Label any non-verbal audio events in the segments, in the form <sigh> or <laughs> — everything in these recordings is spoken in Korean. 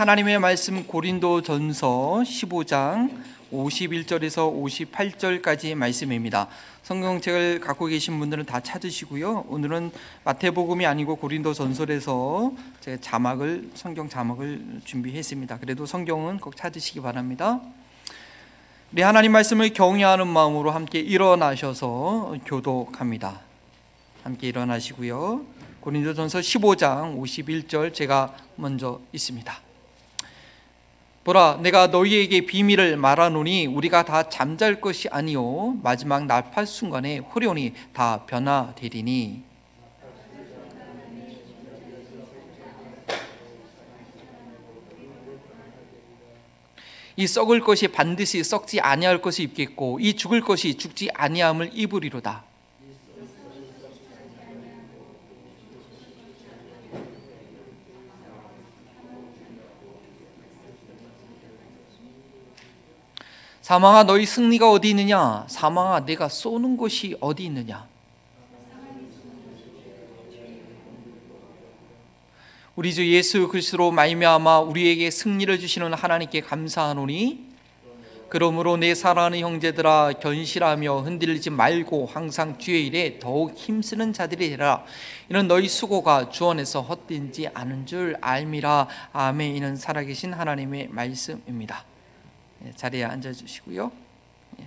하나님의 말씀 고린도 전서 15장 51절에서 58절까지의 말씀입니다. 성경책을 갖고 계신 분들은 다 찾으시고요. 오늘은 마태복음이 아니고 고린도 전설에서 제 자막을 성경 자막을 준비했습니다. 그래도 성경은 꼭 찾으시기 바랍니다. 우리 하나님 말씀을 경외하는 마음으로 함께 일어나셔서 교독합니다. 함께 일어나시고요. 고린도전서 15장 51절 제가 먼저 있습니다. 보라 내가 너희에게 비밀을 말하노니 우리가 다 잠잘 것이 아니요 마지막 날팔 순간에 호련히 다 변화되리니. 이 썩을 것이 반드시 썩지 아니할 것이 입겠고 이 죽을 것이 죽지 아니함을 입으리로다 사망아 너희 승리가 어디 있느냐? 사망아 내가 쏘는 곳이 어디 있느냐? 우리 주 예수 그리스도로 말미암아 우리에게 승리를 주시는 하나님께 감사하노니 그러므로 내 사랑하는 형제들아 견실하며 흔들리지 말고 항상 주의 일에 더욱 힘쓰는 자들이 되라. 이는 너희 수고가 주 안에서 헛되지 않은 줄 알미라. 아멘. 이는 살아계신 하나님의 말씀입니다. 예, 자리에 앉아주시고요. 예,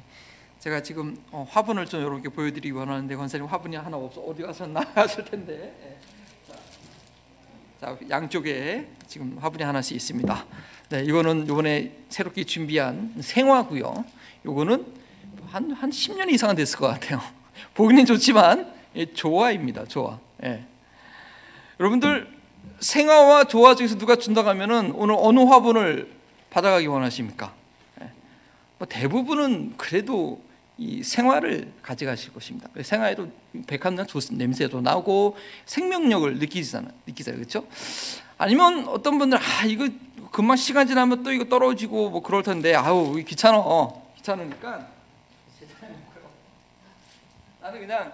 제가 지금 어, 화분을 좀 이렇게 보여드리기 원하는데 권사님 화분이 하나 없어 어디 가서 나갔을 텐데. 예, 자, 양쪽에 지금 화분이 하나씩 있습니다. 네, 이거는 이번에 새롭게 준비한 생화고요. 이거는 한, 한 10년 이상은 됐을 것 같아요. <laughs> 보기는 좋지만 조화입니다. 조화. 예. 여러분들 생화와 조화 중에서 누가 준다고 하면은 오늘 어느 화분을 받아가기 원하십니까? 뭐 대부분은 그래도 이 생활을 가져가실 것입니다. 생활에도 백합나 냄새도 나고 생명력을 느끼잖아, 느끼잖아요, 그렇죠? 아니면 어떤 분들 아 이거 금방 시간 지나면 또 이거 떨어지고 뭐 그럴 텐데 아우 귀찮아, 귀찮으니까 <laughs> 나는 그냥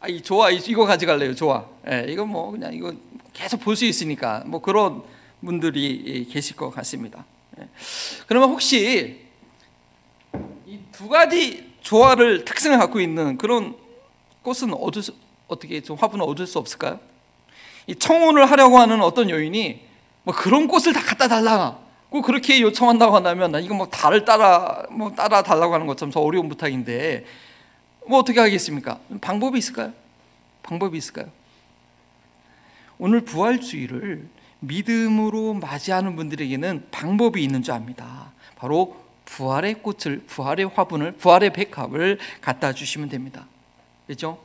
아 이 좋아 이거 가져갈래요, 좋아. 예, 이거 뭐 그냥 이거 계속 볼 수 있으니까 뭐 그런 분들이 계실 것 같습니다. 예. 그러면 혹시 이 두 가지 조화를 특성을 갖고 있는 그런 꽃은 얻을 수, 어떻게 좀 화분을 얻을 수 없을까요? 이 청혼을 하려고 하는 어떤 여인이 뭐 그런 꽃을 다 갖다 달라고 그렇게 요청한다고 한다면 나 이거 뭐 달을 따라 뭐 따라 달라고 하는 것처럼 더 어려운 부탁인데 뭐 어떻게 하겠습니까? 방법이 있을까요? 방법이 있을까요? 오늘 부활주의를 믿음으로 맞이하는 분들에게는 방법이 있는 줄 압니다. 바로 부활의 꽃을, 부활의 화분을, 부활의 백합을 갖다 주시면 됩니다. 그렇죠?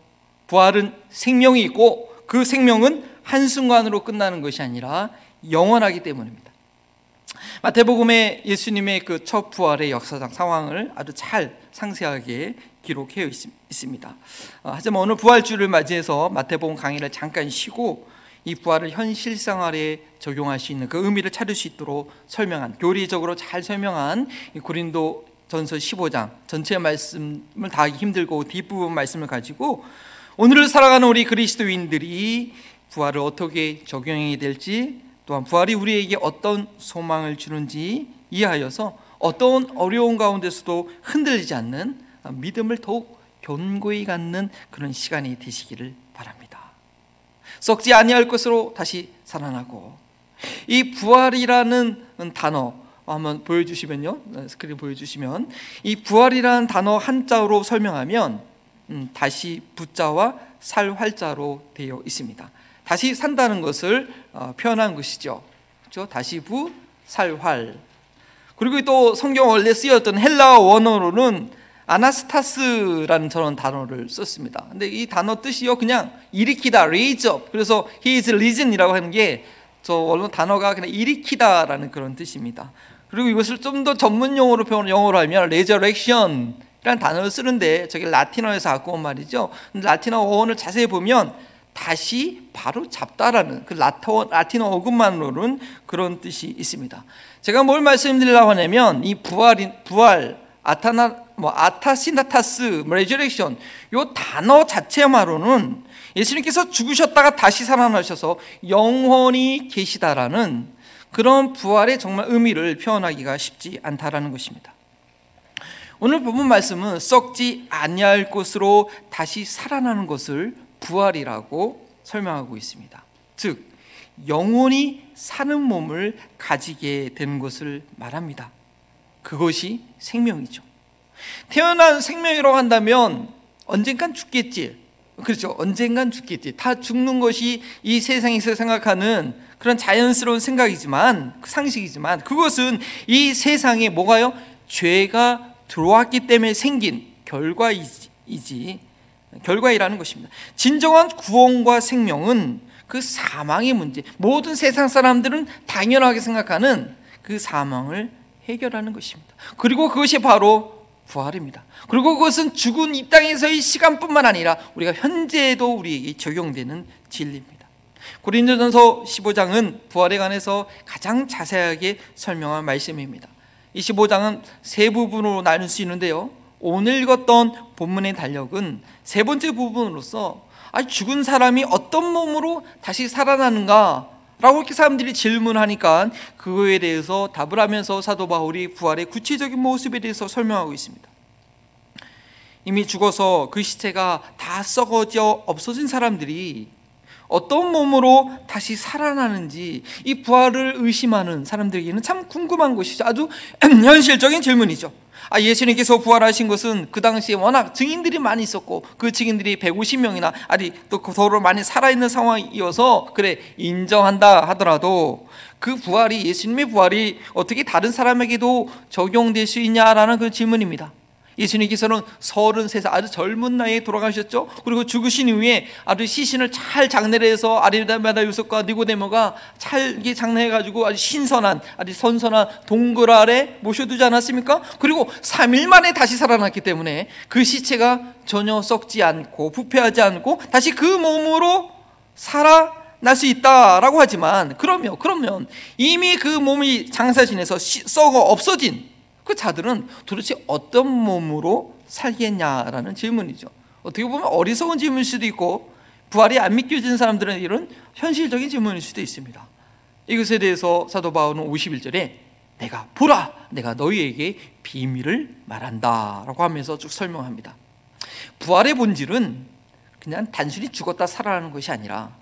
부활은 생명이 있고 그 생명은 한순간으로 끝나는 것이 아니라 영원하기 때문입니다. 마태복음에 예수님의 그 첫 부활의 역사상 상황을 아주 잘 상세하게 기록해 있습니다. 어, 하지만 오늘 부활주를 맞이해서 마태복음 강의를 잠깐 쉬고 이 부활을 현실 생활에 적용할 수 있는 그 의미를 찾을 수 있도록 설명한 교리적으로 잘 설명한 고린도 전서 15장 전체 말씀을 다 하기 힘들고 뒷부분 말씀을 가지고 오늘을 살아가는 우리 그리스도인들이 부활을 어떻게 적용해야 될지 또한 부활이 우리에게 어떤 소망을 주는지 이해하여서 어떤 어려운 가운데서도 흔들리지 않는 믿음을 더욱 견고히 갖는 그런 시간이 되시기를 바랍니다. 썩지 아니할 것으로 다시 살아나고 이 부활이라는 단어 한번 보여주시면요 네, 스크린 보여주시면 이 부활이라는 단어 한자로 설명하면 음, 다시 부자와 살 활자로 되어 있습니다. 다시 산다는 것을 어, 표현한 것이죠. 그렇죠? 다시 부 살활. 그리고 또 성경 원래 쓰였던 헬라어 원어로는 아나스타스라는 저런 단어를 썼습니다. 근데 이 단어 뜻이요 그냥 일으키다, raise up. 그래서 he is risen 이라고 하는 게 저 원래 단어가 그냥 일으키다라는 그런 뜻입니다. 그리고 이것을 좀 더 전문 용어로 표현 영어로 하면 resurrection 이라는 단어를 쓰는데 저게 라틴어에서 갖고 온 말이죠. 라틴어 어원을 자세히 보면 다시 바로 잡다라는 그 라터, 라틴어 어근만으로는 그런 뜻이 있습니다. 제가 뭘 말씀드리려고 하냐면 이 부활인 부활 아타나 뭐 anastasis resurrection 요 단어 자체만으로는 예수님께서 죽으셨다가 다시 살아나셔서 영원히 계시다라는 그런 부활의 정말 의미를 표현하기가 쉽지 않다라는 것입니다. 오늘 본문 말씀은 썩지 아니할 것으로 다시 살아나는 것을 부활이라고 설명하고 있습니다. 즉 영원히 사는 몸을 가지게 되는 것을 말합니다. 그것이 생명이죠. 태어난 생명이라고 한다면 언젠간 죽겠지. 그렇죠. 언젠간 죽겠지. 다 죽는 것이 이 세상에서 생각하는 그런 자연스러운 생각이지만 상식이지만 그것은 이 세상에 뭐가요? 죄가 들어왔기 때문에 생긴 결과이지 결과이라는 것입니다. 진정한 구원과 생명은 그 사망의 문제, 모든 세상 사람들은 당연하게 생각하는 그 사망을 해결하는 것입니다. 그리고 그것이 바로 부활입니다. 그리고 그것은 죽은 이 땅에서의 시간뿐만 아니라 우리가 현재에도 우리에게 적용되는 진리입니다. 고린도전서 15장은 부활에 관해서 가장 자세하게 설명한 말씀입니다. 이 15장은 세 부분으로 나눌 수 있는데요. 오늘 읽었던 본문의 달력은 세 번째 부분으로서 아 죽은 사람이 어떤 몸으로 다시 살아나는가 라고 이렇게 사람들이 질문하니까 그거에 대해서 답을 하면서 사도 바울이 부활의 구체적인 모습에 대해서 설명하고 있습니다. 이미 죽어서 그 시체가 다 썩어져 없어진 사람들이 어떤 몸으로 다시 살아나는지 이 부활을 의심하는 사람들에게는 참 궁금한 것이죠. 아주 <clears throat> 현실적인 질문이죠. 아, 예수님께서 부활하신 것은 그 당시에 워낙 증인들이 많이 있었고 그 증인들이 150명이나 아니 또 더러 많이 살아있는 상황이어서 그래 인정한다 하더라도 그 부활이 예수님의 부활이 어떻게 다른 사람에게도 적용될 수 있냐라는 그 질문입니다. 예수님께서는 33살 아주 젊은 나이에 돌아가셨죠. 그리고 죽으신 이후에 아주 시신을 잘 장례를 해서 아리다메다 유석과 니고데모가 잘 장례해 가지고 아주 신선한 아주 선선한 동굴 아래 모셔두지 않았습니까? 그리고 3일 만에 다시 살아났기 때문에 그 시체가 전혀 썩지 않고 부패하지 않고 다시 그 몸으로 살아 날 수 있다라고 하지만 그러면 그러면 이미 그 몸이 장사 지내서 썩어 없어진 그 자들은 도대체 어떤 몸으로 살겠냐라는 질문이죠. 어떻게 보면 어리석은 질문일 수도 있고 부활이 안 믿겨진 사람들은 이런 현실적인 질문일 수도 있습니다. 이것에 대해서 사도 바울은 51절에 내가 보라 내가 너희에게 비밀을 말한다라고 하면서 쭉 설명합니다. 부활의 본질은 그냥 단순히 죽었다 살아나는 것이 아니라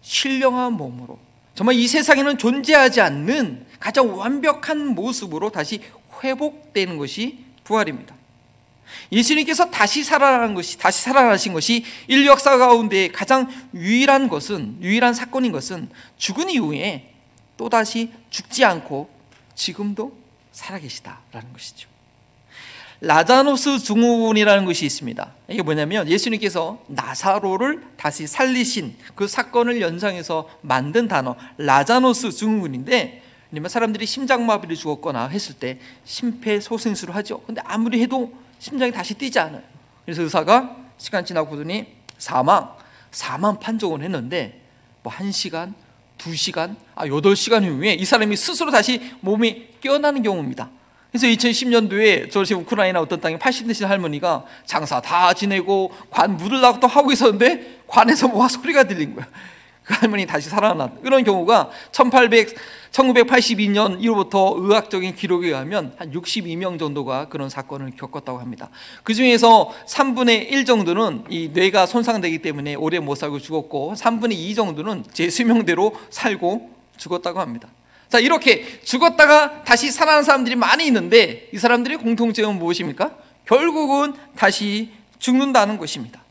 신령한 몸으로 정말 이 세상에는 존재하지 않는 가장 완벽한 모습으로 다시 회복되는 것이 부활입니다. 예수님께서 다시 살아난 것이 다시 살아나신 것이 인류 역사 가운데 가장 유일한 것은 유일한 사건인 것은 죽은 이후에 또 다시 죽지 않고 지금도 살아 계시다라는 것이죠. 라자노스 증후군이라는 것이 있습니다. 이게 뭐냐면 예수님께서 나사로를 다시 살리신 그 사건을 연상해서 만든 단어 라자노스 증후군인데 사람들이 심장마비를 죽었거나 했을 때 심폐소생술을 하죠. 근데 아무리 해도 심장이 다시 뛰지 않아요. 그래서 의사가 시간 지나고 보더니 사망, 사망 판정을 했는데 뭐 1시간, 2시간, 아 8시간 후에 이 사람이 스스로 다시 몸이 깨어나는 경우입니다. 그래서 2010년도에 저시 우크라이나 어떤 땅에 80대신 할머니가 장사 다 지내고 관 물으려고 또 하고 있었는데 관에서 뭐가 소리가 들린 거야. 그 할머니 다시 살아났. 이런 경우가 1800, 1982년 이후부터 의학적인 기록에 의하면 한 62명 정도가 그런 사건을 겪었다고 합니다. 그 중에서 3분의 1 정도는 이 뇌가 손상되기 때문에 오래 못 살고 죽었고 3분의 2 정도는 제 수명대로 살고 죽었다고 합니다. 자, 이렇게 죽었다가 다시 살아난 사람들이 많이 있는데 이 사람들의 공통점은 무엇입니까? 결국은 다시 죽는다는 것입니다.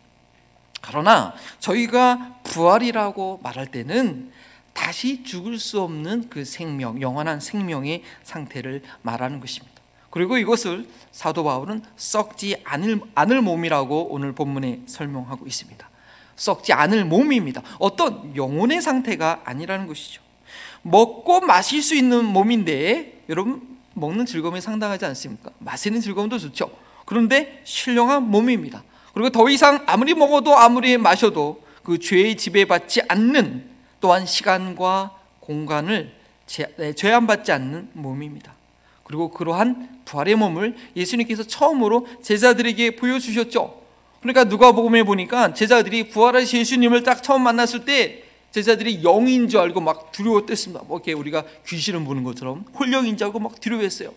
그러나 저희가 부활이라고 말할 때는 다시 죽을 수 없는 그 생명, 영원한 생명의 상태를 말하는 것입니다. 그리고 이것을 사도 바울은 썩지 않을, 않을 몸이라고 오늘 본문에 설명하고 있습니다. 썩지 않을 몸입니다. 어떤 영혼의 상태가 아니라는 것이죠. 먹고 마실 수 있는 몸인데 여러분 먹는 즐거움이 상당하지 않습니까? 마시는 즐거움도 좋죠. 그런데 신령한 몸입니다. 그리고 더 이상 아무리 먹어도 아무리 마셔도 그 죄의 지배받지 않는 또한 시간과 공간을 네, 제한받지 않는 몸입니다. 그리고 그러한 부활의 몸을 예수님께서 처음으로 제자들에게 보여주셨죠. 그러니까 누가복음에 보니까 제자들이 부활하신 예수님을 딱 처음 만났을 때 제자들이 영인 줄 알고 막 두려워 뗐습니다. 뭐 이렇게 우리가 귀신을 보는 것처럼 홀령인 줄 알고 막 두려워했어요.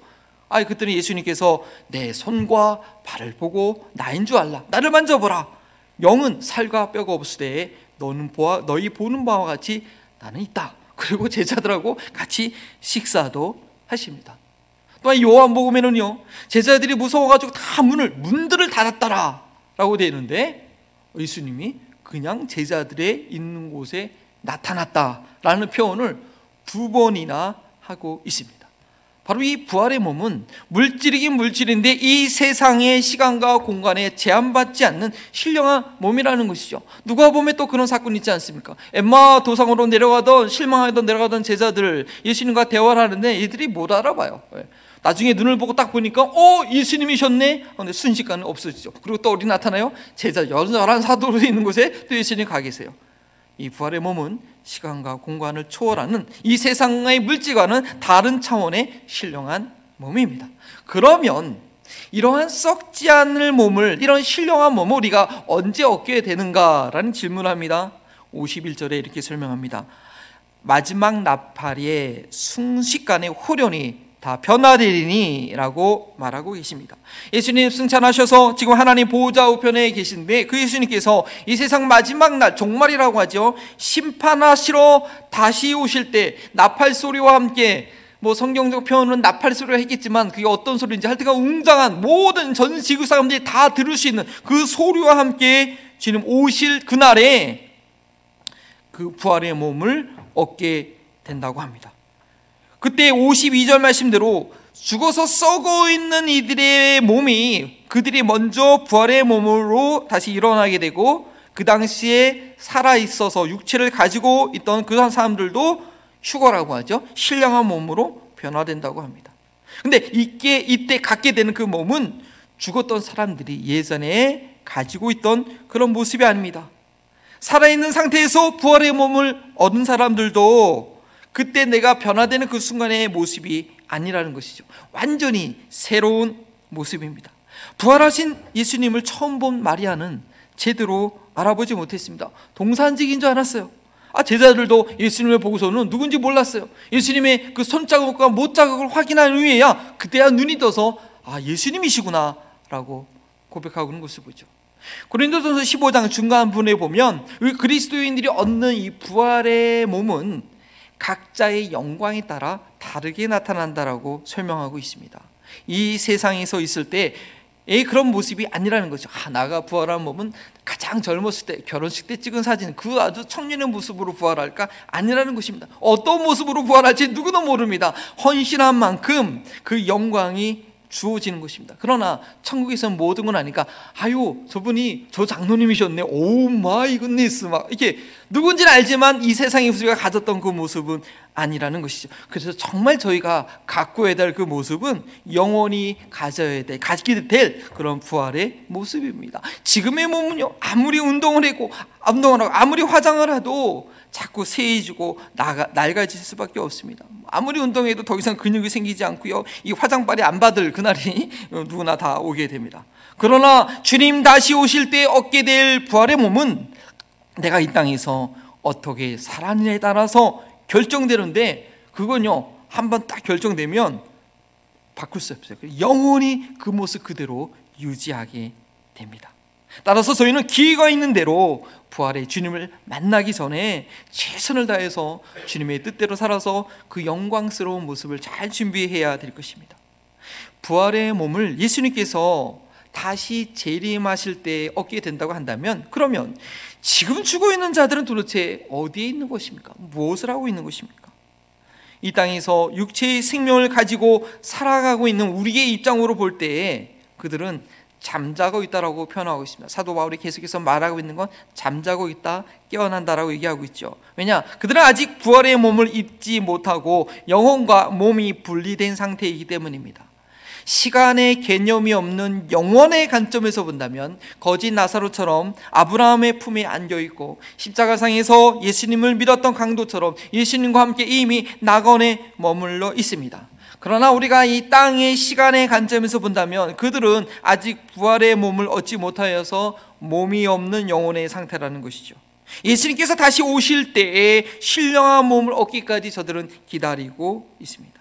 아, 그랬더니 예수님께서 내 손과 발을 보고 나인 줄 알라. 나를 만져보라. 영은 살과 뼈가 없으되 너는 보아 너희 보는 바와 같이 나는 있다. 그리고 제자들하고 같이 식사도 하십니다. 또한 요한복음에는요 제자들이 무서워가지고 다 문을 문들을 닫았다라라고 되어 있는데 예수님이 그냥 제자들의 있는 곳에 나타났다라는 표현을 두 번이나 하고 있습니다. 바로 이 부활의 몸은 물질이긴 물질인데 이 세상의 시간과 공간에 제한받지 않는 신령한 몸이라는 것이죠. 누가 보면 또 그런 사건이 있지 않습니까? 엠마 도상으로 내려가던 실망하던 내려가던 제자들 예수님과 대화를 하는데 이들이 못 알아봐요. 예. 나중에 눈을 보고 딱 보니까 어 예수님이셨네. 근데 순식간에 없어지죠. 그리고 또 어디 나타나요? 제자 열한 사도로 있는 곳에 또 예수님 가 계세요. 이 부활의 몸은 시간과 공간을 초월하는 이 세상의 물질과는 다른 차원의 신령한 몸입니다. 그러면 이러한 썩지 않을 몸을 이런 신령한 몸을 우리가 언제 얻게 되는가라는 질문을 합니다. 51절에 이렇게 설명합니다. 마지막 나팔의 순식간에 호련이 다 변화되리니라고 말하고 계십니다. 예수님 승천하셔서 지금 하나님 보호자 우편에 계신데 그 예수님께서 이 세상 마지막 날 종말이라고 하죠. 심판하시러 다시 오실 때 나팔 소리와 함께 뭐 성경적 표현은 나팔 소리가 했겠지만 그게 어떤 소리인지 할 때가 웅장한 모든 전 지구 사람들이 다 들을 수 있는 그 소리와 함께 지금 오실 그날에 그 부활의 몸을 얻게 된다고 합니다. 그때 52절 말씀대로 죽어서 썩어 있는 이들의 몸이 그들이 먼저 부활의 몸으로 다시 일어나게 되고 그 당시에 살아 있어서 육체를 가지고 있던 그 사람들도 휴거라고 하죠. 신령한 몸으로 변화된다고 합니다. 근데 이게 이때 갖게 되는 그 몸은 죽었던 사람들이 예전에 가지고 있던 그런 모습이 아닙니다. 살아있는 상태에서 부활의 몸을 얻은 사람들도 그때 내가 변화되는 그 순간의 모습이 아니라는 것이죠. 완전히 새로운 모습입니다. 부활하신 예수님을 처음 본 마리아는 제대로 알아보지 못했습니다. 동산직인 줄 알았어요. 아, 제자들도 예수님을 보고서는 누군지 몰랐어요. 예수님의 그 손자국과 못자국을 확인한 후에야 그때야 눈이 떠서 아, 예수님이시구나 라고 고백하고 있는 것을 보죠. 고린도전서 15장 중간 부분에 보면 그리스도인들이 얻는 이 부활의 몸은 각자의 영광에 따라 다르게 나타난다라고 설명하고 있습니다. 이 세상에서 있을 때 그런 모습이 아니라는 거죠. 아, 나가 부활한 몸은 가장 젊었을 때 결혼식 때 찍은 사진 그 아주 청년의 모습으로 부활할까 아니라는 것입니다. 어떤 모습으로 부활할지 누구도 모릅니다. 헌신한 만큼 그 영광이 주어지는 것입니다. 그러나 천국에서는 모든 건 아니까 아유 저분이 저 장로님이셨네. oh my goodness 막 이렇게 누군지는 알지만 이 세상의 우리가 가졌던 그 모습은 아니라는 것이죠. 그래서 정말 저희가 갖고야 될 그 모습은 영원히 가져야 될 가지게 될 그런 부활의 모습입니다. 지금의 몸은요 아무리 운동을 하고 운동을 하고 아무리 화장을 해도 자꾸 쇠해지고 낡아질 수밖에 없습니다. 아무리 운동해도 더 이상 근육이 생기지 않고요. 이 화장빨이 안 받을 그날이 <laughs> 누구나 다 오게 됩니다. 그러나 주님 다시 오실 때 얻게 될 부활의 몸은 내가 이 땅에서 어떻게 살았느냐에 따라서 결정되는데 그건요. 한 번 딱 결정되면 바꿀 수 없어요. 영원히 그 모습 그대로 유지하게 됩니다. 따라서 저희는 기회가 있는 대로 부활의 주님을 만나기 전에 최선을 다해서 주님의 뜻대로 살아서 그 영광스러운 모습을 잘 준비해야 될 것입니다. 부활의 몸을 예수님께서 다시 재림하실 때 얻게 된다고 한다면 그러면 지금 죽어 있는 자들은 도대체 어디에 있는 것입니까? 무엇을 하고 있는 것입니까? 이 땅에서 육체의 생명을 가지고 살아가고 있는 우리의 입장으로 볼 때에 그들은 잠자고 있다라고 표현하고 있습니다. 사도 바울이 계속해서 말하고 있는 건 잠자고 있다, 깨어난다라고 얘기하고 있죠. 왜냐? 그들은 아직 부활의 몸을 입지 못하고 영혼과 몸이 분리된 상태이기 때문입니다. 시간의 개념이 없는 영원의 관점에서 본다면 거짓 나사로처럼 아브라함의 품에 안겨 있고 십자가상에서 예수님을 믿었던 강도처럼 예수님과 함께 이미 낙원에 머물러 있습니다. 그러나 우리가 이 땅의 시간의 관점에서 본다면 그들은 아직 부활의 몸을 얻지 못하여서 몸이 없는 영혼의 상태라는 것이죠. 예수님께서 다시 오실 때에 신령한 몸을 얻기까지 저들은 기다리고 있습니다.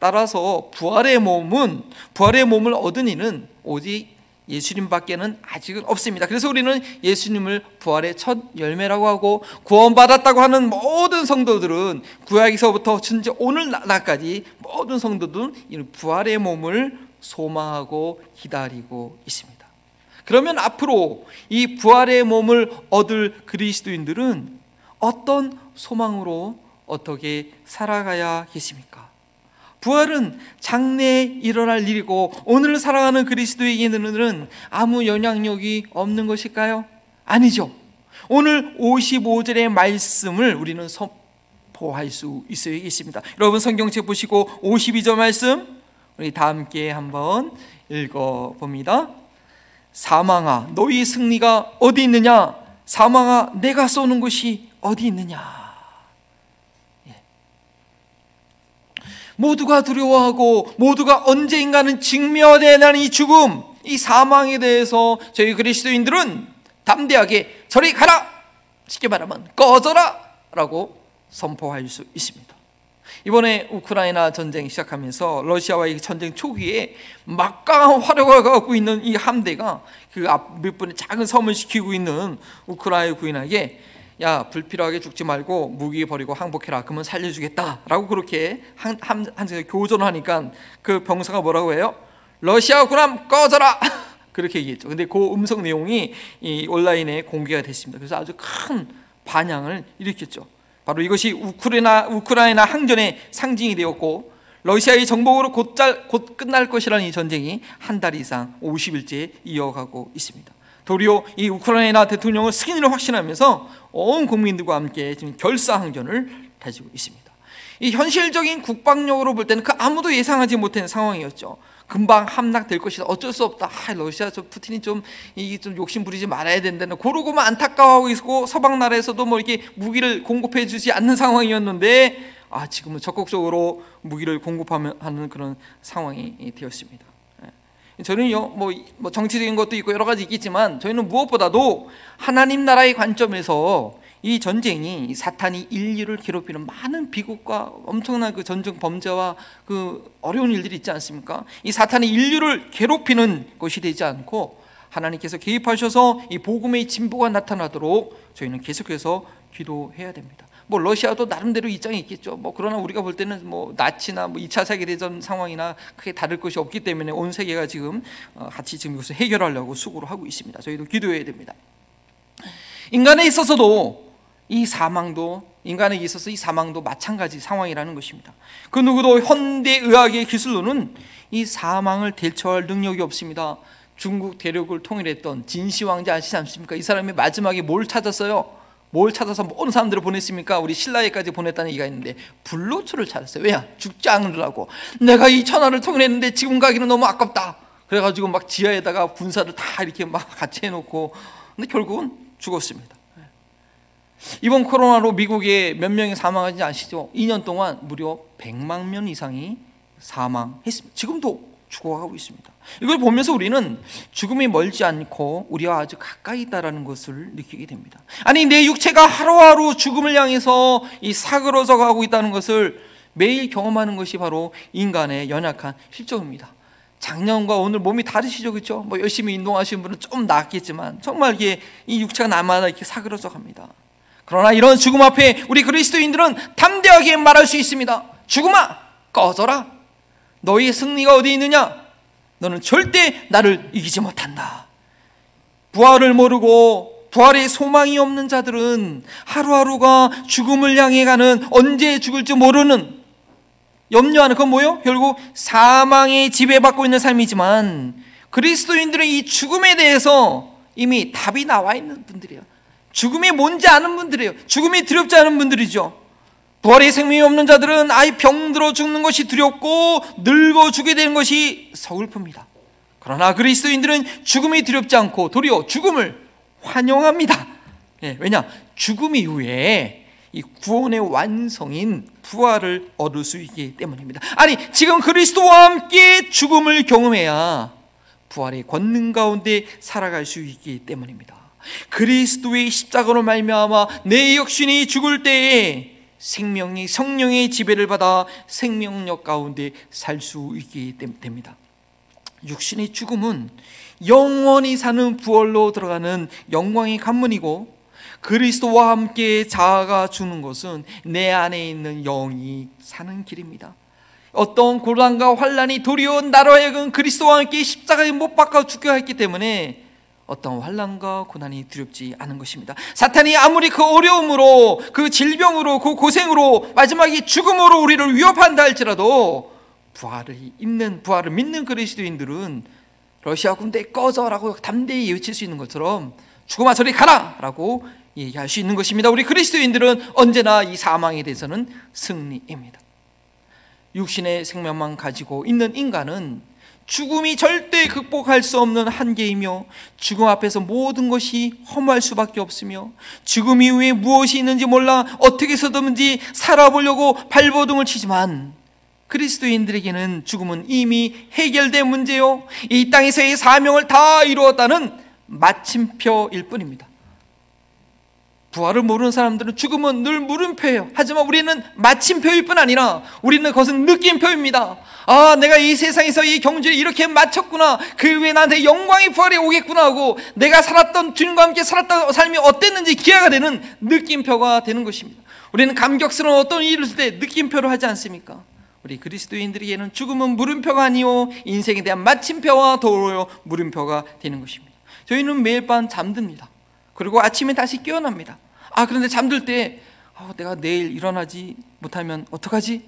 따라서 부활의 몸은 부활의 몸을 얻은 이는 오직 예수님밖에는 아직은 없습니다. 그래서 우리는 예수님을 부활의 첫 열매라고 하고 구원받았다고 하는 모든 성도들은 구약에서부터 진짜 오늘날까지 모든 성도들은 부활의 몸을 소망하고 기다리고 있습니다. 그러면 앞으로 이 부활의 몸을 얻을 그리스도인들은 어떤 소망으로 어떻게 살아가야 계십니까? 부활은 장래에 일어날 일이고 오늘 살아가는 그리스도에게는 아무 영향력이 없는 것일까요? 아니죠. 오늘 55절의 말씀을 우리는 선포할 수 있어야겠습니다. 여러분 성경책 보시고 52절 말씀 우리 다 함께 한번 읽어 봅니다. 사망아 너희 승리가 어디 있느냐? 사망아 내가 쏘는 곳이 어디 있느냐? 모두가 두려워하고 모두가 언제인가는 직면해야 하는 이 죽음, 이 사망에 대해서 저희 그리스도인들은 담대하게 저리 가라! 쉽게 말하면 꺼져라! 라고 선포할 수 있습니다. 이번에 우크라이나 전쟁 시작하면서 러시아와의 전쟁 초기에 막강한 화력을 갖고 있는 이 함대가 그 앞몇 분의 작은 섬을 지키고 있는 우크라이나 구인에게 야 불필요하게 죽지 말고 무기 버리고 항복해라. 그러면 살려주겠다라고 그렇게 한, 한, 한 교전을 하니까 그 병사가 뭐라고 해요? 러시아 군함 꺼져라! <laughs> 그렇게 얘기했죠. 근데 그 음성 내용이 이 온라인에 공개가 됐습니다. 그래서 아주 큰 반향을 일으켰죠. 바로 이것이 우크라이나, 우크라이나 항전의 상징이 되었고 러시아의 정복으로 곧잘, 곧 끝날 것이라는 이 전쟁이 한 달 이상 50일째 이어가고 있습니다 도리어 이 우크라이나 대통령은 승인을 확신하면서 온 국민들과 함께 지금 결사항전을 가지고 있습니다. 이 현실적인 국방력으로 볼 때는 그 아무도 예상하지 못한 상황이었죠. 금방 함락될 것이다. 어쩔 수 없다. 아, 러시아 저 푸틴이 좀이좀 욕심 부리지 말아야 된다는 그러고만 안타까워하고 있고 서방 나라에서도 뭐 이렇게 무기를 공급해 주지 않는 상황이었는데 아 지금은 적극적으로 무기를 공급하는 그런 상황이 되었습니다. 저는요, 뭐, 뭐 정치적인 것도 있고 여러 가지 있겠지만 저희는 무엇보다도 하나님 나라의 관점에서 이 전쟁이 사탄이 인류를 괴롭히는 많은 비극과 엄청난 그 전쟁 범죄와 그 어려운 일들이 있지 않습니까? 이 사탄이 인류를 괴롭히는 것이 되지 않고 하나님께서 개입하셔서 이 복음의 진보가 나타나도록 저희는 계속해서 기도해야 됩니다. 뭐 러시아도 나름대로 입장이 있겠죠. 뭐 그러나 우리가 볼 때는 뭐 나치나 뭐 2차 세계 대전 상황이나 크게 다를 것이 없기 때문에 온 세계가 지금 어, 같이 지금 이것을 해결하려고 수고를 하고 있습니다. 저희도 기도해야 됩니다. 인간에 있어서도 이 사망도 인간에게 있어서 이 사망도 마찬가지 상황이라는 것입니다. 그 누구도 현대 의학의 기술로는 이 사망을 대처할 능력이 없습니다. 중국 대륙을 통일했던 진시 왕자 아시지 않습니까? 이 사람이 마지막에 뭘 찾았어요? 뭘 찾아서 모든 사람들을 보냈습니까? 우리 신라에까지 보냈다는 얘기가 있는데 불로초를 찾았어요. 왜야? 죽지 않으라고. 내가 이 천하를 통일했는데 지금 가기는 너무 아깝다. 그래가지고 막 지하에다가 군사를 다 이렇게 막 같이 해놓고 근데 결국은 죽었습니다. 이번 코로나로 미국에 몇 명이 사망하지 아시죠? 2년 동안 무려 100만 명 이상이 사망했습니다. 지금도 죽어가고 있습니다. 이걸 보면서 우리는 죽음이 멀지 않고 우리와 아주 가까이 있다라는 것을 느끼게 됩니다. 아니 내 육체가 하루하루 죽음을 향해서 이 사그러져 가고 있다는 것을 매일 경험하는 것이 바로 인간의 연약한 실정입니다. 작년과 오늘 몸이 다르시죠, 그렇죠? 뭐 열심히 운동하시는 분은 좀 낫겠지만 정말 이게 이 육체가 날마다 이렇게 사그러져 갑니다. 그러나 이런 죽음 앞에 우리 그리스도인들은 담대하게 말할 수 있습니다. 죽음아, 꺼져라. 너희 승리가 어디 있느냐? 너는 절대 나를 이기지 못한다. 부활을 모르고 부활의 소망이 없는 자들은 하루하루가 죽음을 향해 가는 언제 죽을지 모르는 염려하는 그건 뭐요? 결국 사망의 지배받고 있는 삶이지만 그리스도인들은 이 죽음에 대해서 이미 답이 나와 있는 분들이에요. 죽음이 뭔지 아는 분들이에요. 죽음이 두렵지 않은 분들이죠. 부활의 생명이 없는 자들은 아이 병들어 죽는 것이 두렵고 늙어 죽게 되는 것이 서글픕니다. 그러나 그리스도인들은 죽음이 두렵지 않고 도리어 죽음을 환영합니다. 예, 왜냐? 죽음 이후에 이 구원의 완성인 부활을 얻을 수 있기 때문입니다. 아니, 지금 그리스도와 함께 죽음을 경험해야 부활의 권능 가운데 살아갈 수 있기 때문입니다. 그리스도의 십자가로 말미암아 내 육신이 죽을 때에 생명이 성령의 지배를 받아 생명력 가운데 살 수 있게 됩니다. 육신의 죽음은 영원히 사는 부활로 들어가는 영광의 관문이고 그리스도와 함께 자아가 주는 것은 내 안에 있는 영이 사는 길입니다. 어떤 고난과 환란이 도리어 나로 하여금 그리스도와 함께 십자가에 못 박아 죽게 했기 때문에 어떤 환란과 고난이 두렵지 않은 것입니다. 사탄이 아무리 그 어려움으로 그 질병으로 그 고생으로 마지막에 죽음으로 우리를 위협한다 할지라도 부활을 있는 부활을 믿는 그리스도인들은 러시아 군대 꺼져라고 담대히 외칠 수 있는 것처럼 죽음아 저리 가라라고 얘기할 수 있는 것입니다. 우리 그리스도인들은 언제나 이 사망에 대해서는 승리입니다. 육신의 생명만 가지고 있는 인간은 죽음이 절대 극복할 수 없는 한계이며 죽음 앞에서 모든 것이 허무할 수밖에 없으며 죽음 이후에 무엇이 있는지 몰라 어떻게 해서든지 살아보려고 발버둥을 치지만 그리스도인들에게는 죽음은 이미 해결된 문제요. 이 땅에서의 사명을 다 이루었다는 마침표일 뿐입니다. 부활을 모르는 사람들은 죽음은 늘 물음표예요. 하지만 우리는 마침표일 뿐 아니라 우리는 그것은 느낌표입니다. 아, 내가 이 세상에서 이 경주를 이렇게 마쳤구나. 그 후에 나한테 영광의 부활이 오겠구나 하고 내가 살았던 주님과 함께 살았던 삶이 어땠는지 기회가 되는 느낌표가 되는 것입니다. 우리는 감격스러운 어떤 일을 했을 때 느낌표를 하지 않습니까? 우리 그리스도인들에게는 죽음은 물음표가 아니요 인생에 대한 마침표와 도로요 물음표가 되는 것입니다. 저희는 매일 밤 잠듭니다. 그리고 아침에 다시 깨어납니다. 아 그런데 잠들 때 어, 내가 내일 일어나지 못하면 어떡하지?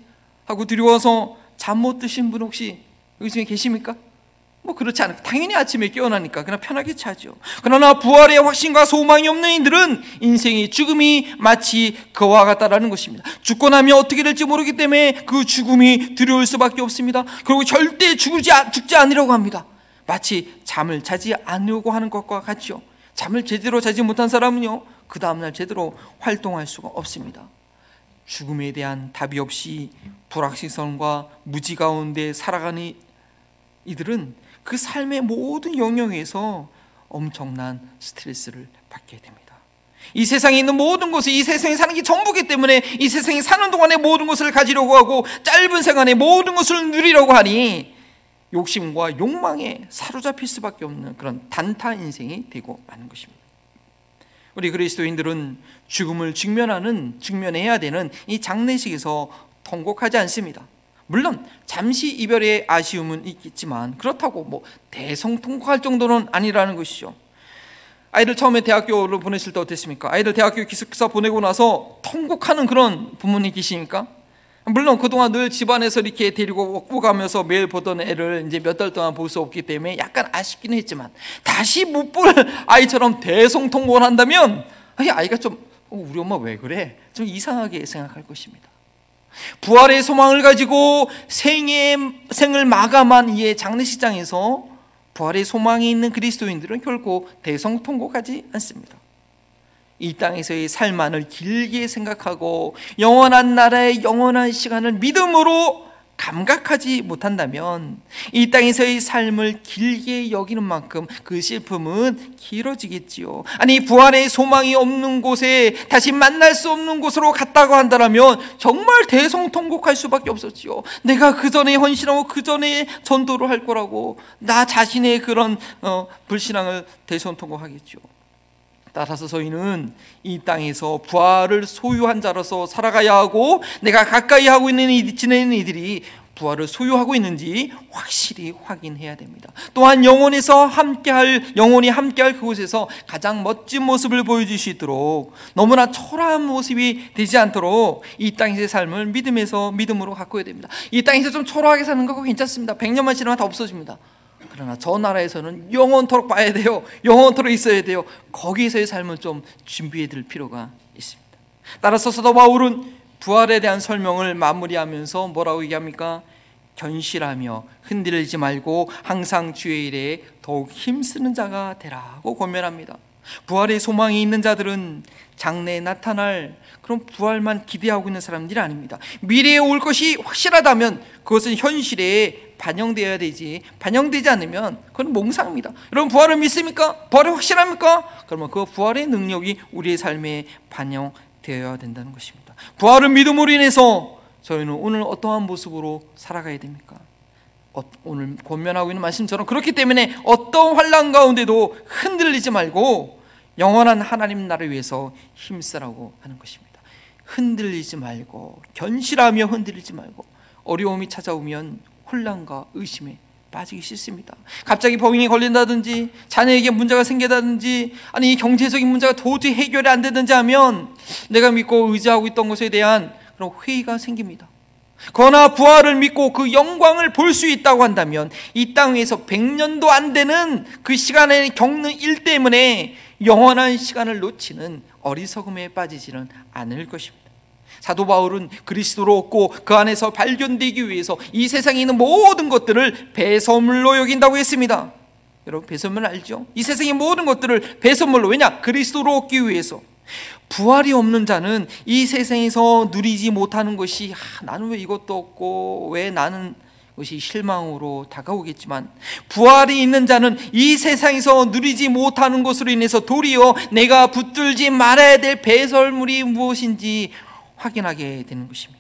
하고 두려워서 잠 못 드신 분 혹시 여기 중에 계십니까? 뭐 그렇지 않고 당연히 아침에 깨어나니까 그냥 편하게 자죠. 그러나 부활의 확신과 소망이 없는 이들은 인생의 죽음이 마치 그와 같다라는 것입니다. 죽고 나면 어떻게 될지 모르기 때문에 그 죽음이 두려울 수밖에 없습니다. 그리고 절대 죽지, 죽지 않으려고 합니다. 마치 잠을 자지 않으려고 하는 것과 같죠. 잠을 제대로 자지 못한 사람은요, 그 다음날 제대로 활동할 수가 없습니다. 죽음에 대한 답이 없이 불확실성과 무지 가운데 살아가는 이들은 그 삶의 모든 영역에서 엄청난 스트레스를 받게 됩니다. 이 세상에 있는 모든 것을 이 세상에 사는 게 전부기 때문에 이 세상에 사는 동안에 모든 것을 가지려고 하고 짧은 생활에 모든 것을 누리려고 하니 욕심과 욕망에 사로잡힐 수밖에 없는 그런 단타 인생이 되고 마는 것입니다. 우리 그리스도인들은 죽음을 직면하는 직면해야 되는 이 장례식에서 통곡하지 않습니다. 물론 잠시 이별의 아쉬움은 있겠지만 그렇다고 뭐 대성통곡할 정도는 아니라는 것이죠. 아이들 처음에 대학교를 보내실 때 어땠습니까? 아이들 대학교 기숙사 보내고 나서 통곡하는 그런 부모님 계십니까? 물론 그동안 늘 집안에서 이렇게 데리고 먹고 가면서 매일 보던 애를 이제 몇 달 동안 볼 수 없기 때문에 약간 아쉽긴 했지만 다시 못 볼 <laughs> 아이처럼 대성통곡을 한다면 아이가 좀 어, 우리 엄마 왜 그래? 좀 이상하게 생각할 것입니다. 부활의 소망을 가지고 생의 생을 마감한 이의 장례식장에서 부활의 소망이 있는 그리스도인들은 결코 대성통곡하지 않습니다. 이 땅에서의 삶만을 길게 생각하고 영원한 나라의 영원한 시간을 믿음으로 감각하지 못한다면 이 땅에서의 삶을 길게 여기는 만큼 그 슬픔은 길어지겠지요. 아니 부활의 소망이 없는 곳에 다시 만날 수 없는 곳으로 갔다고 한다면 정말 대성통곡할 수밖에 없었지요. 내가 그 전에 헌신하고 그 전에 전도를 할 거라고 나 자신의 그런 어, 불신앙을 대성통곡하겠죠. 따라서 저희는 이 땅에서 부활을 소유한 자로서 살아가야 하고 내가 가까이 하고 있는 이, 지내는 이들이 부활을 소유하고 있는지 확실히 확인해야 됩니다. 또한 영혼에서 함께할 영혼이 함께할 그곳에서 가장 멋진 모습을 있도록 너무나 초라한 모습이 되지 않도록 이 땅에서의 삶을 믿음에서 믿음으로 가꿔야 됩니다. 이 땅에서 좀 초라하게 사는 거 괜찮습니다. 100년만 지나면 다 없어집니다. 그러나 저 나라에서는 영원토록 봐야 돼요. 영원토록 있어야 돼요. 거기서의 삶을 좀 준비해 둘 필요가 있습니다. 따라서 사도 바울은 부활에 대한 설명을 마무리하면서 뭐라고 얘기합니까? 견실하며 흔들리지 말고 항상 주의 일에 더욱 힘쓰는 자가 되라고 권면합니다. 부활의 소망이 있는 자들은 장래에 나타날 그런 부활만 기대하고 있는 사람들이 아닙니다. 미래에 올 것이 확실하다면 그것은 현실에 반영되어야 되지 반영되지 않으면 그건 몽상입니다 여러분 부활을 믿습니까? 부활이 확실합니까? 그러면 그 부활의 능력이 우리의 삶에 반영되어야 된다는 것입니다 부활을 믿음으로 인해서 저희는 오늘 어떠한 모습으로 살아가야 됩니까? 어, 오늘 권면하고 있는 말씀처럼 그렇기 때문에 어떤 환란 가운데도 흔들리지 말고 영원한 하나님 나를 위해서 힘쓰라고 하는 것입니다. 흔들리지 말고 견실하며 흔들리지 말고 어려움이 찾아오면 혼란과 의심에 빠지기 싫습니다. 갑자기 병이 걸린다든지 자녀에게 문제가 생기다든지 아니 경제적인 문제가 도저히 해결이 안 되든지 하면 내가 믿고 의지하고 있던 것에 대한 그런 회의가 생깁니다. 그러나 부활을 믿고 그 영광을 볼 수 있다고 한다면 이 땅에서 100년도 안 되는 그 시간에 겪는 일 때문에 영원한 시간을 놓치는 어리석음에 빠지지는 않을 것입니다. 사도 바울은 그리스도로 얻고 그 안에서 발견되기 위해서 이 세상에 있는 모든 것들을 배설물로 여긴다고 했습니다. 여러분 배설물 알죠? 이 세상의 모든 것들을 배설물로 왜냐? 그리스도로 얻기 위해서 부활이 없는 자는 이 세상에서 누리지 못하는 것이 아, 나는 왜 이것도 없고 왜 나는 것이 실망으로 다가오겠지만 부활이 있는 자는 이 세상에서 누리지 못하는 것으로 인해서 도리어 내가 붙들지 말아야 될 배설물이 무엇인지 확인하게 되는 것입니다.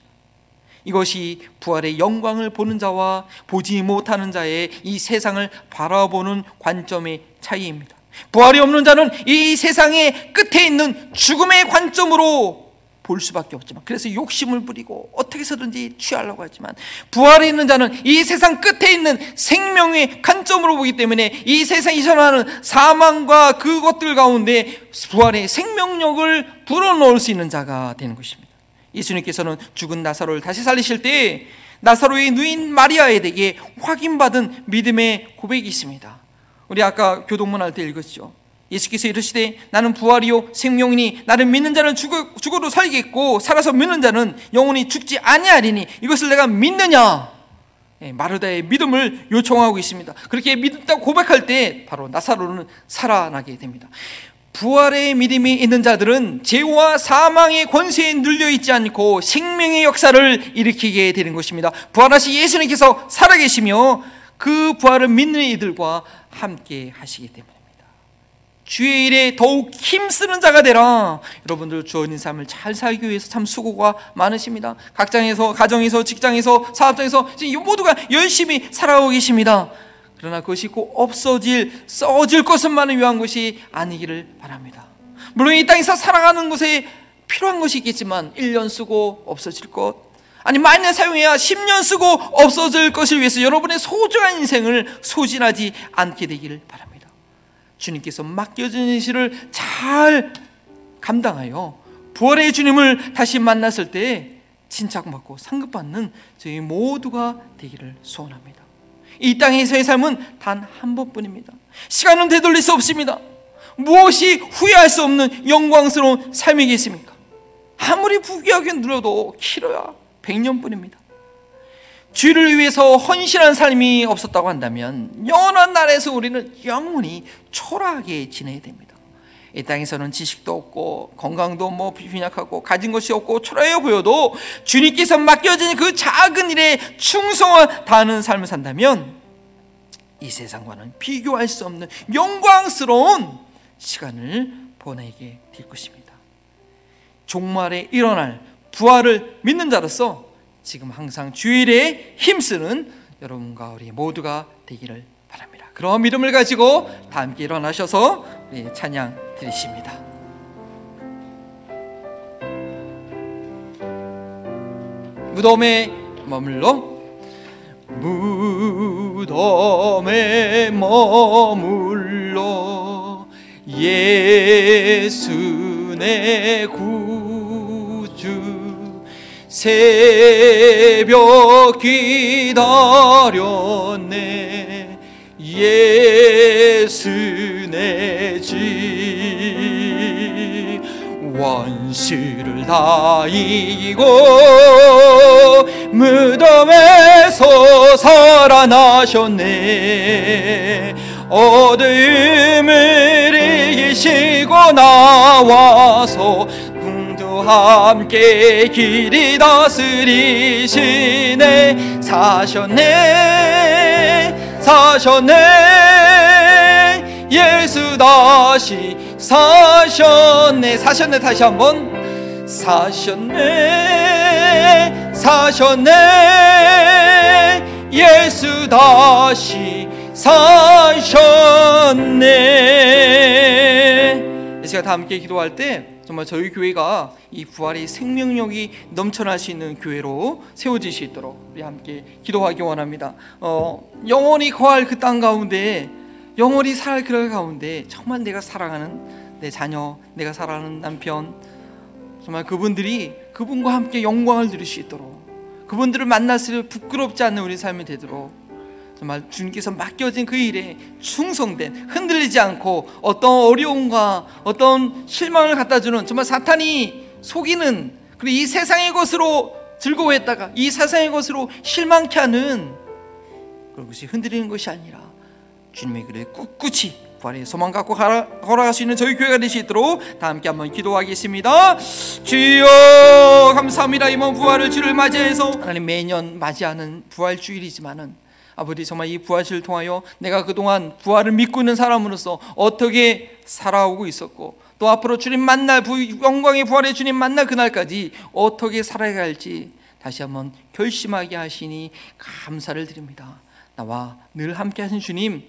이것이 부활의 영광을 보는 자와 보지 못하는 자의 이 세상을 바라보는 관점의 차이입니다. 부활이 없는 자는 이 세상의 끝에 있는 죽음의 관점으로 볼 수밖에 없지만 그래서 욕심을 부리고 어떻게 해서든지 취하려고 하지만 부활이 있는 자는 이 세상 끝에 있는 생명의 관점으로 보기 때문에 이 세상이 전하는 사망과 그것들 가운데 부활의 생명력을 불어넣을 수 있는 자가 되는 것입니다. 예수님께서는 죽은 나사로를 다시 살리실 때 나사로의 누인 마리아에게 확인받은 믿음의 고백이 있습니다. 우리 아까 교동문 할 때 읽었죠. 예수께서 이르시되 나는 부활이요 생명이니 나를 믿는 자는 죽어, 죽어도 살겠고 살아서 믿는 자는 영원히 죽지 아니하리니 이것을 내가 믿느냐 예, 마르다의 믿음을 요청하고 있습니다. 그렇게 믿었다고 고백할 때 바로 나사로는 살아나게 됩니다. 부활의 믿음이 있는 자들은 죄와 사망의 권세에 눌려 있지 않고 생명의 역사를 일으키게 되는 것입니다. 부활하신 예수님께서 살아계시며 그 부활을 믿는 이들과 함께 하시기 때문입니다. 주의 일에 더욱 힘쓰는 자가 되라. 여러분들 주어진 삶을 잘 살기 위해서 참 수고가 많으십니다. 각장에서, 가정에서, 직장에서, 사업장에서 모두가 열심히 살아오고 계십니다. 그러나 그것이 꼭 없어질, 써질 것만을 위한 것이 아니기를 바랍니다. 물론 이 땅에서 살아가는 것에 필요한 것이 있겠지만 1년 쓰고 없어질 것, 아니 만년 사용해야 10년 쓰고 없어질 것을 위해서 여러분의 소중한 인생을 소진하지 않게 되기를 바랍니다. 주님께서 맡겨진 일을 잘 감당하여 부활의 주님을 다시 만났을 때 친착받고 상급받는 저희 모두가 되기를 소원합니다. 이 땅에서의 삶은 단 한 번뿐입니다. 시간은 되돌릴 수 없습니다. 무엇이 후회할 수 없는 영광스러운 삶이겠습니까? 아무리 부귀하게 누려도 길어야 100년뿐입니다. 주를 위해서 헌신한 삶이 없었다고 한다면 영원한 날에서 우리는 영원히 초라하게 지내야 됩니다. 이 땅에서는 지식도 없고 건강도 뭐 빈약하고 가진 것이 없고 초라해 보여도 주님께서 맡겨진 그 작은 일에 충성을 다하는 삶을 산다면 이 세상과는 비교할 수 없는 영광스러운 시간을 보내게 될 것입니다. 종말에 일어날 부활을 믿는 자로서 지금 항상 주일에 힘쓰는 여러분과 우리 모두가 되기를 바랍니다. 그런 믿음을 가지고 다 함께 일어나셔서 찬양 드리십니다. 무덤에 머물러 무덤에 머물러 예수 내 구주 새벽 기다렸네. 예수 내집. 원수를 다 이기고 무덤에서 살아나셨네. 어둠을 이기시고 나와서 함께 길이 다스리시네. 사셨네 사셨네. 예수 다시 사셨네. 사셨네 다시 한번. 사셨네 사셨네. 예수 다시 사셨네. 제가 다 함께 기도할 때 정말 저희 교회가 이 부활의 생명력이 있는 교회로 세워질 수 있도록 우리 함께 기도하기 원합니다. 어, 영원히 거할 그 땅 가운데 영원히 살그 가운데 정말 내가 사랑하는 내 자녀, 내가 사랑하는 남편, 정말 그분들이 그분과 함께 영광을 누릴 수 있도록 그분들을 만났을 부끄럽지 않는 우리 삶이 되도록 정말 주님께서 맡겨진 그 일에 충성된 흔들리지 않고 어떤 어려움과 어떤 실망을 갖다 주는 정말 사탄이 속이는 그리고 이 세상의 것으로 즐거워했다가 이 세상의 것으로 실망케 하는 그런 것이 흔들리는 것이 아니라 주님의 길에 꿋꿋이 부활의 소망 갖고 걸어갈 수 있는 저희 교회가 될 수 있도록 다 함께 한번 기도하겠습니다. 주여 감사합니다. 이번 부활을 주를 맞이해서 하나님 매년 맞이하는 부활 주일이지만은 아버지 정말 이 부활을 통하여 내가 그동안 부활을 믿고 있는 사람으로서 어떻게 살아오고 있었고 또 앞으로 주님 만날 영광의 부활의 주님 만날 그날까지 어떻게 살아야 할지 다시 한번 결심하게 하시니 감사를 드립니다. 나와 늘 함께 하신 주님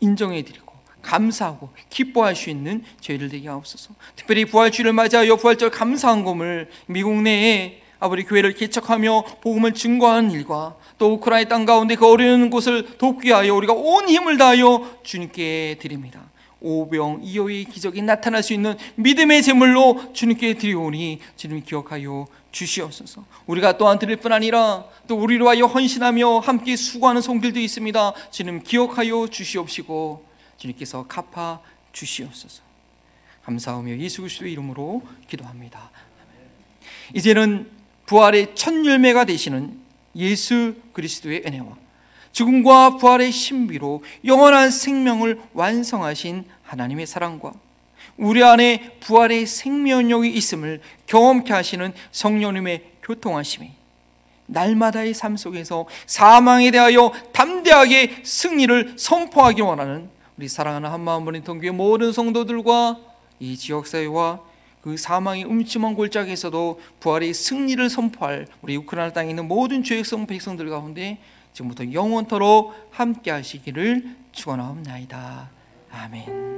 인정해 드리고 감사하고 기뻐할 수 있는 저희들 되게 하옵소서. 특별히 부활주를 맞이하여 부활절 감사한 검을 미국 내에 아버지 교회를 개척하며 복음을 증거하는 일과 또 우크라이나 땅 가운데 그 어려운 곳을 돕기 위하여 우리가 온 힘을 다하여 주님께 드립니다. 오병 이어의 기적이 나타날 수 있는 믿음의 제물로 주님께 드리오니 주님 기억하여 주시옵소서. 우리가 또한 드릴 뿐 아니라 또 우리로 하여 헌신하며 함께 수고하는 손길도 있습니다. 주님 기억하여 주시옵시고 주님께서 갚아 주시옵소서. 감사하며 예수 그리스도의 이름으로 기도합니다. 이제는 부활의 첫 열매가 되시는 예수 그리스도의 은혜와 죽음과 부활의 신비로 영원한 생명을 완성하신 하나님의 사랑과 우리 안에 부활의 생명력이 있음을 경험케 하시는 성령님의 교통하심이 날마다의 삶 속에서 사망에 대하여 담대하게 승리를 선포하기 원하는 우리 사랑하는 한마음 버린 동교의 모든 성도들과 이 지역사회와 그 사망의 음침한 골짜기에서도 부활의 승리를 선포할 우리 우크라이나 땅에 있는 모든 죄성 백성들 가운데 지금부터 영원토록 함께 하시기를 축원하옵나이다. 아멘.